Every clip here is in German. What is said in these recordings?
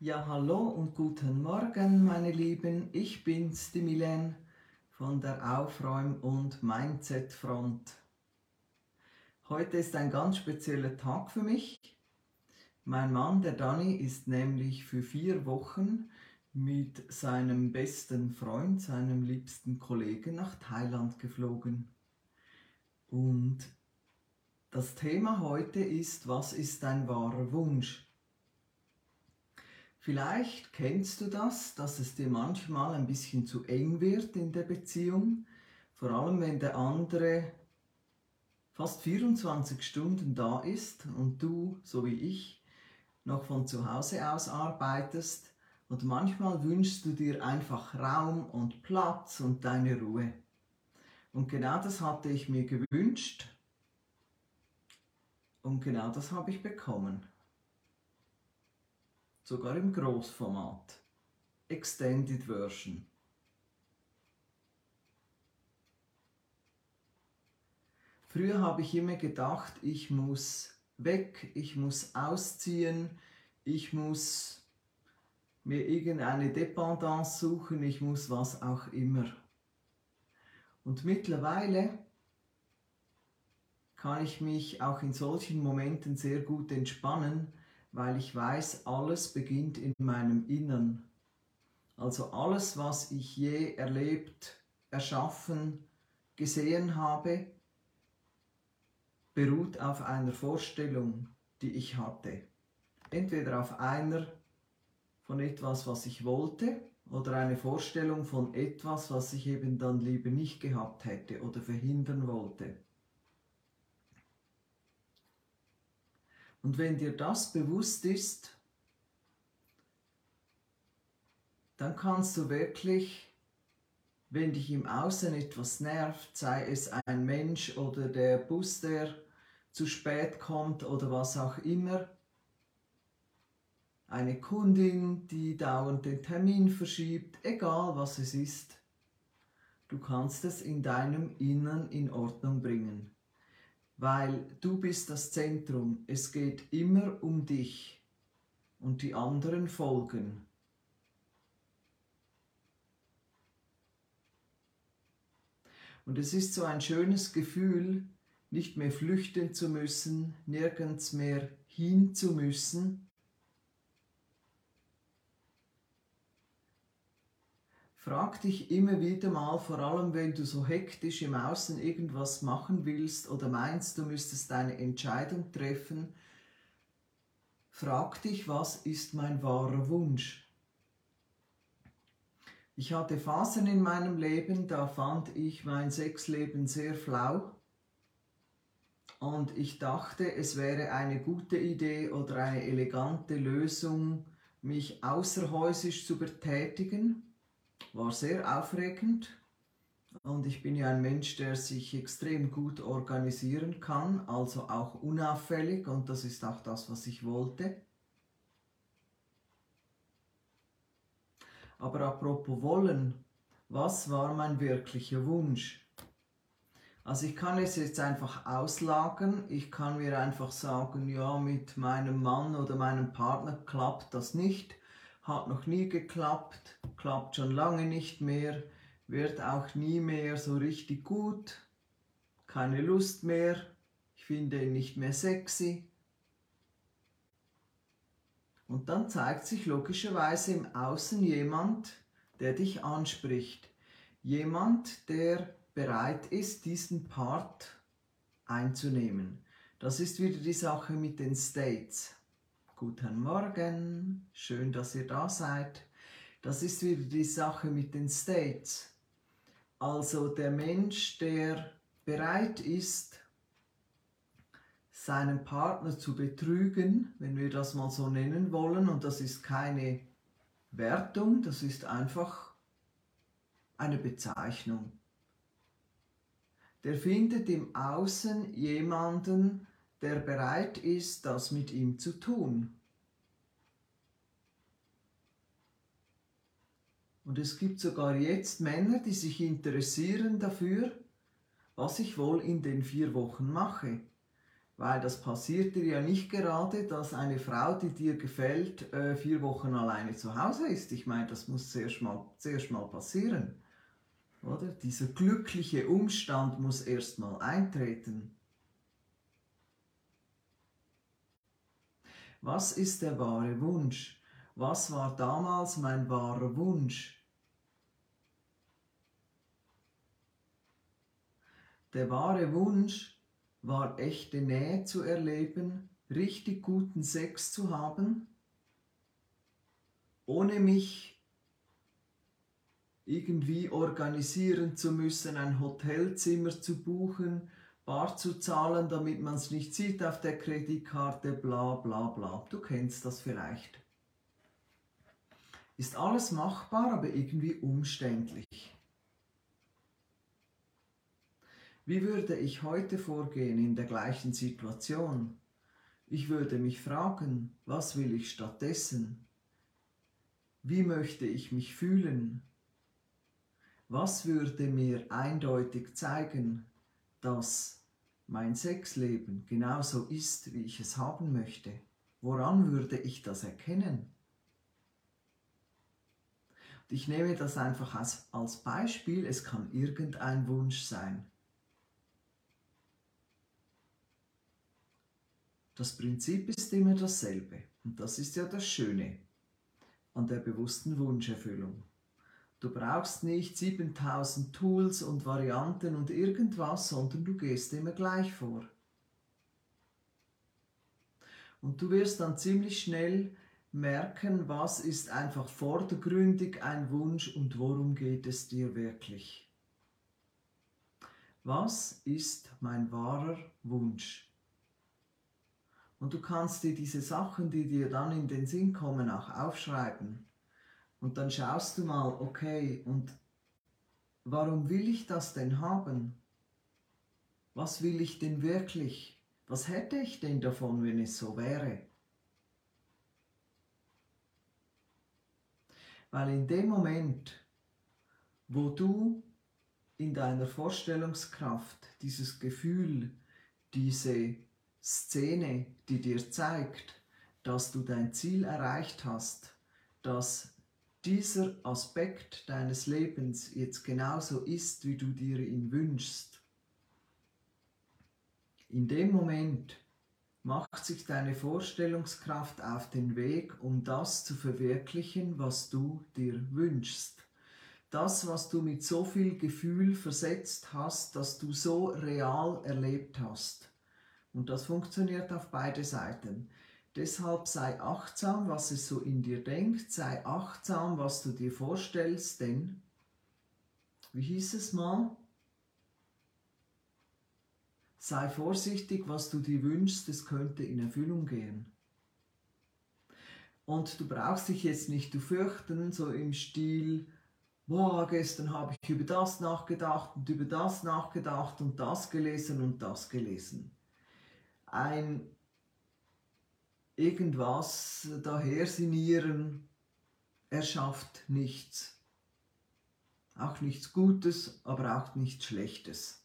Ja, hallo und guten Morgen, meine Lieben. Ich bin's, die Milen von der Aufräum- und Mindset-Front. Heute ist ein ganz spezieller Tag für mich. Mein Mann, der Dani, ist nämlich für vier Wochen mit seinem besten Freund, seinem liebsten Kollegen nach Thailand geflogen. Und das Thema heute ist, was ist dein wahrer Wunsch? Vielleicht kennst du das, dass es dir manchmal ein bisschen zu eng wird in der Beziehung, vor allem wenn der andere fast 24 Stunden da ist und du, so wie ich, noch von zu Hause aus arbeitest. Und manchmal wünschst du dir einfach Raum und Platz und deine Ruhe. Und genau das hatte ich mir gewünscht. Und genau das habe ich bekommen sogar im Großformat. Extended Version. Früher habe ich immer gedacht, ich muss weg, ich muss ausziehen, ich muss mir irgendeine Dependance suchen, ich muss was auch immer. Und mittlerweile kann ich mich auch in solchen Momenten sehr gut entspannen, weil ich weiß, alles beginnt in meinem Innern. Also alles, was ich je erlebt, erschaffen, gesehen habe, beruht auf einer Vorstellung, die ich hatte. Entweder auf einer von etwas, was ich wollte, oder eine Vorstellung von etwas, was ich eben dann lieber nicht gehabt hätte oder verhindern wollte. Und wenn dir das bewusst ist, dann kannst du wirklich, wenn dich im Außen etwas nervt, sei es ein Mensch oder der Bus, der zu spät kommt oder was auch immer, eine Kundin, die dauernd den Termin verschiebt, egal was es ist, du kannst es in deinem Innern in Ordnung bringen weil du bist das Zentrum. Es geht immer um dich und die anderen folgen. Und es ist so ein schönes Gefühl, nicht mehr flüchten zu müssen, nirgends mehr hin zu müssen, Frag dich immer wieder mal, vor allem wenn du so hektisch im Außen irgendwas machen willst oder meinst, du müsstest eine Entscheidung treffen, frag dich, was ist mein wahrer Wunsch? Ich hatte Phasen in meinem Leben, da fand ich mein Sexleben sehr flau und ich dachte, es wäre eine gute Idee oder eine elegante Lösung, mich außerhäusisch zu betätigen war sehr aufregend und ich bin ja ein Mensch, der sich extrem gut organisieren kann, also auch unauffällig und das ist auch das, was ich wollte. Aber apropos wollen, was war mein wirklicher Wunsch? Also ich kann es jetzt einfach auslagern, ich kann mir einfach sagen, ja, mit meinem Mann oder meinem Partner klappt das nicht hat noch nie geklappt, klappt schon lange nicht mehr, wird auch nie mehr so richtig gut, keine Lust mehr, ich finde ihn nicht mehr sexy. Und dann zeigt sich logischerweise im Außen jemand, der dich anspricht. Jemand, der bereit ist, diesen Part einzunehmen. Das ist wieder die Sache mit den States. Guten Morgen, schön, dass ihr da seid. Das ist wieder die Sache mit den States. Also der Mensch, der bereit ist, seinen Partner zu betrügen, wenn wir das mal so nennen wollen, und das ist keine Wertung, das ist einfach eine Bezeichnung. Der findet im Außen jemanden, der bereit ist, das mit ihm zu tun. Und es gibt sogar jetzt Männer, die sich interessieren dafür, was ich wohl in den vier Wochen mache. Weil das passiert dir ja nicht gerade, dass eine Frau, die dir gefällt, äh, vier Wochen alleine zu Hause ist. Ich meine, das muss zuerst mal, zuerst mal passieren. Oder? Dieser glückliche Umstand muss erst mal eintreten. Was ist der wahre Wunsch? Was war damals mein wahrer Wunsch? Der wahre Wunsch war echte Nähe zu erleben, richtig guten Sex zu haben, ohne mich irgendwie organisieren zu müssen, ein Hotelzimmer zu buchen, bar zu zahlen, damit man es nicht sieht auf der Kreditkarte, bla bla bla. Du kennst das vielleicht. Ist alles machbar, aber irgendwie umständlich. Wie würde ich heute vorgehen in der gleichen Situation? Ich würde mich fragen, was will ich stattdessen? Wie möchte ich mich fühlen? Was würde mir eindeutig zeigen, dass mein Sexleben genauso ist, wie ich es haben möchte? Woran würde ich das erkennen? ich nehme das einfach als, als Beispiel, es kann irgendein Wunsch sein. Das Prinzip ist immer dasselbe. Und das ist ja das Schöne an der bewussten Wunscherfüllung. Du brauchst nicht 7000 Tools und Varianten und irgendwas, sondern du gehst immer gleich vor. Und du wirst dann ziemlich schnell merken, was ist einfach vordergründig ein Wunsch und worum geht es dir wirklich. Was ist mein wahrer Wunsch? Und du kannst dir diese Sachen, die dir dann in den Sinn kommen, auch aufschreiben. Und dann schaust du mal, okay, und warum will ich das denn haben? Was will ich denn wirklich? Was hätte ich denn davon, wenn es so wäre? Weil in dem Moment, wo du in deiner Vorstellungskraft dieses Gefühl, diese Szene, die dir zeigt, dass du dein Ziel erreicht hast, dass dieser Aspekt deines Lebens jetzt genauso ist, wie du dir ihn wünschst. In dem Moment macht sich deine Vorstellungskraft auf den Weg, um das zu verwirklichen, was du dir wünschst. Das, was du mit so viel Gefühl versetzt hast, dass du so real erlebt hast. Und das funktioniert auf beide Seiten. Deshalb sei achtsam, was es so in dir denkt, sei achtsam, was du dir vorstellst, denn, wie hieß es mal? Sei vorsichtig, was du dir wünschst, es könnte in Erfüllung gehen. Und du brauchst dich jetzt nicht zu fürchten, so im Stil, boah, gestern habe ich über das nachgedacht und über das nachgedacht und das gelesen und das gelesen ein irgendwas dahersinieren erschafft nichts. Auch nichts Gutes, aber auch nichts Schlechtes.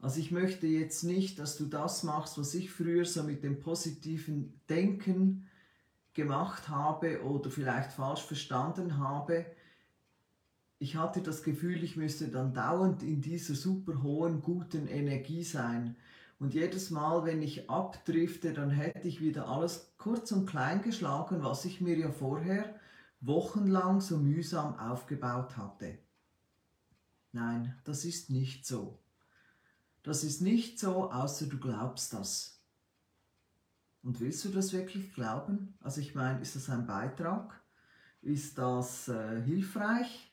Also ich möchte jetzt nicht, dass du das machst, was ich früher so mit dem positiven Denken gemacht habe oder vielleicht falsch verstanden habe. Ich hatte das Gefühl, ich müsste dann dauernd in dieser super hohen, guten Energie sein. Und jedes Mal, wenn ich abdrifte, dann hätte ich wieder alles kurz und klein geschlagen, was ich mir ja vorher wochenlang so mühsam aufgebaut hatte. Nein, das ist nicht so. Das ist nicht so, außer du glaubst das. Und willst du das wirklich glauben? Also ich meine, ist das ein Beitrag? Ist das äh, hilfreich?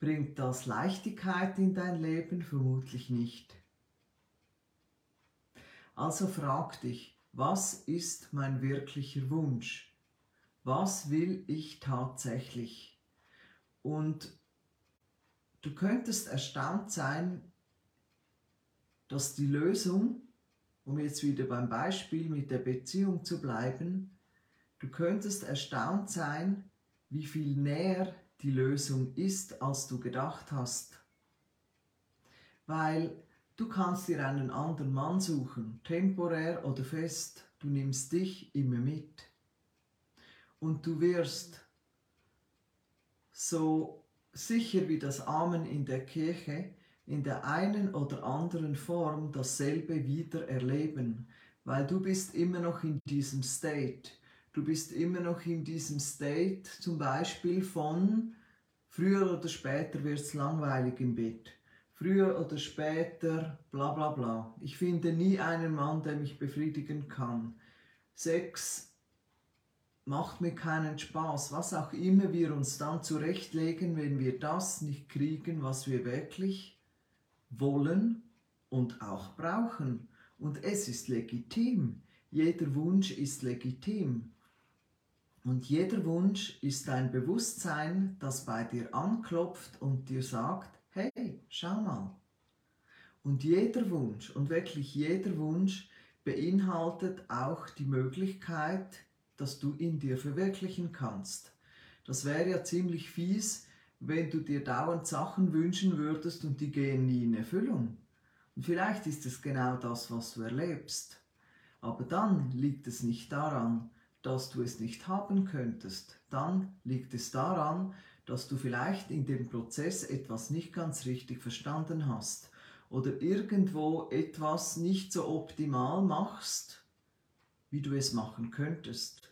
Bringt das Leichtigkeit in dein Leben? Vermutlich nicht. Also frag dich, was ist mein wirklicher Wunsch? Was will ich tatsächlich? Und du könntest erstaunt sein, dass die Lösung, um jetzt wieder beim Beispiel mit der Beziehung zu bleiben, du könntest erstaunt sein, wie viel näher die Lösung ist, als du gedacht hast. Weil Du kannst dir einen anderen Mann suchen, temporär oder fest. Du nimmst dich immer mit. Und du wirst so sicher wie das Amen in der Kirche in der einen oder anderen Form dasselbe wieder erleben, weil du bist immer noch in diesem State. Du bist immer noch in diesem State zum Beispiel von früher oder später wird es langweilig im Bett. Früher oder später, bla bla bla. Ich finde nie einen Mann, der mich befriedigen kann. Sex macht mir keinen Spaß. Was auch immer wir uns dann zurechtlegen, wenn wir das nicht kriegen, was wir wirklich wollen und auch brauchen. Und es ist legitim. Jeder Wunsch ist legitim. Und jeder Wunsch ist ein Bewusstsein, das bei dir anklopft und dir sagt, hey, schau mal. Und jeder Wunsch, und wirklich jeder Wunsch, beinhaltet auch die Möglichkeit, dass du ihn dir verwirklichen kannst. Das wäre ja ziemlich fies, wenn du dir dauernd Sachen wünschen würdest und die gehen nie in Erfüllung. Und vielleicht ist es genau das, was du erlebst. Aber dann liegt es nicht daran, dass du es nicht haben könntest. Dann liegt es daran, dass du vielleicht in dem Prozess etwas nicht ganz richtig verstanden hast oder irgendwo etwas nicht so optimal machst, wie du es machen könntest.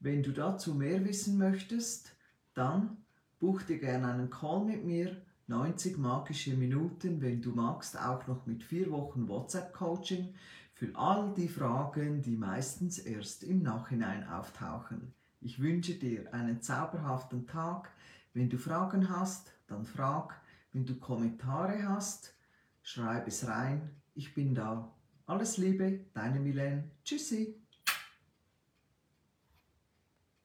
Wenn du dazu mehr wissen möchtest, dann buch dir gerne einen Call mit mir, 90 magische Minuten, wenn du magst, auch noch mit vier Wochen WhatsApp-Coaching für all die Fragen, die meistens erst im Nachhinein auftauchen. Ich wünsche dir einen zauberhaften Tag. Wenn du Fragen hast, dann frag. Wenn du Kommentare hast, schreib es rein. Ich bin da. Alles Liebe, deine Milene. Tschüssi.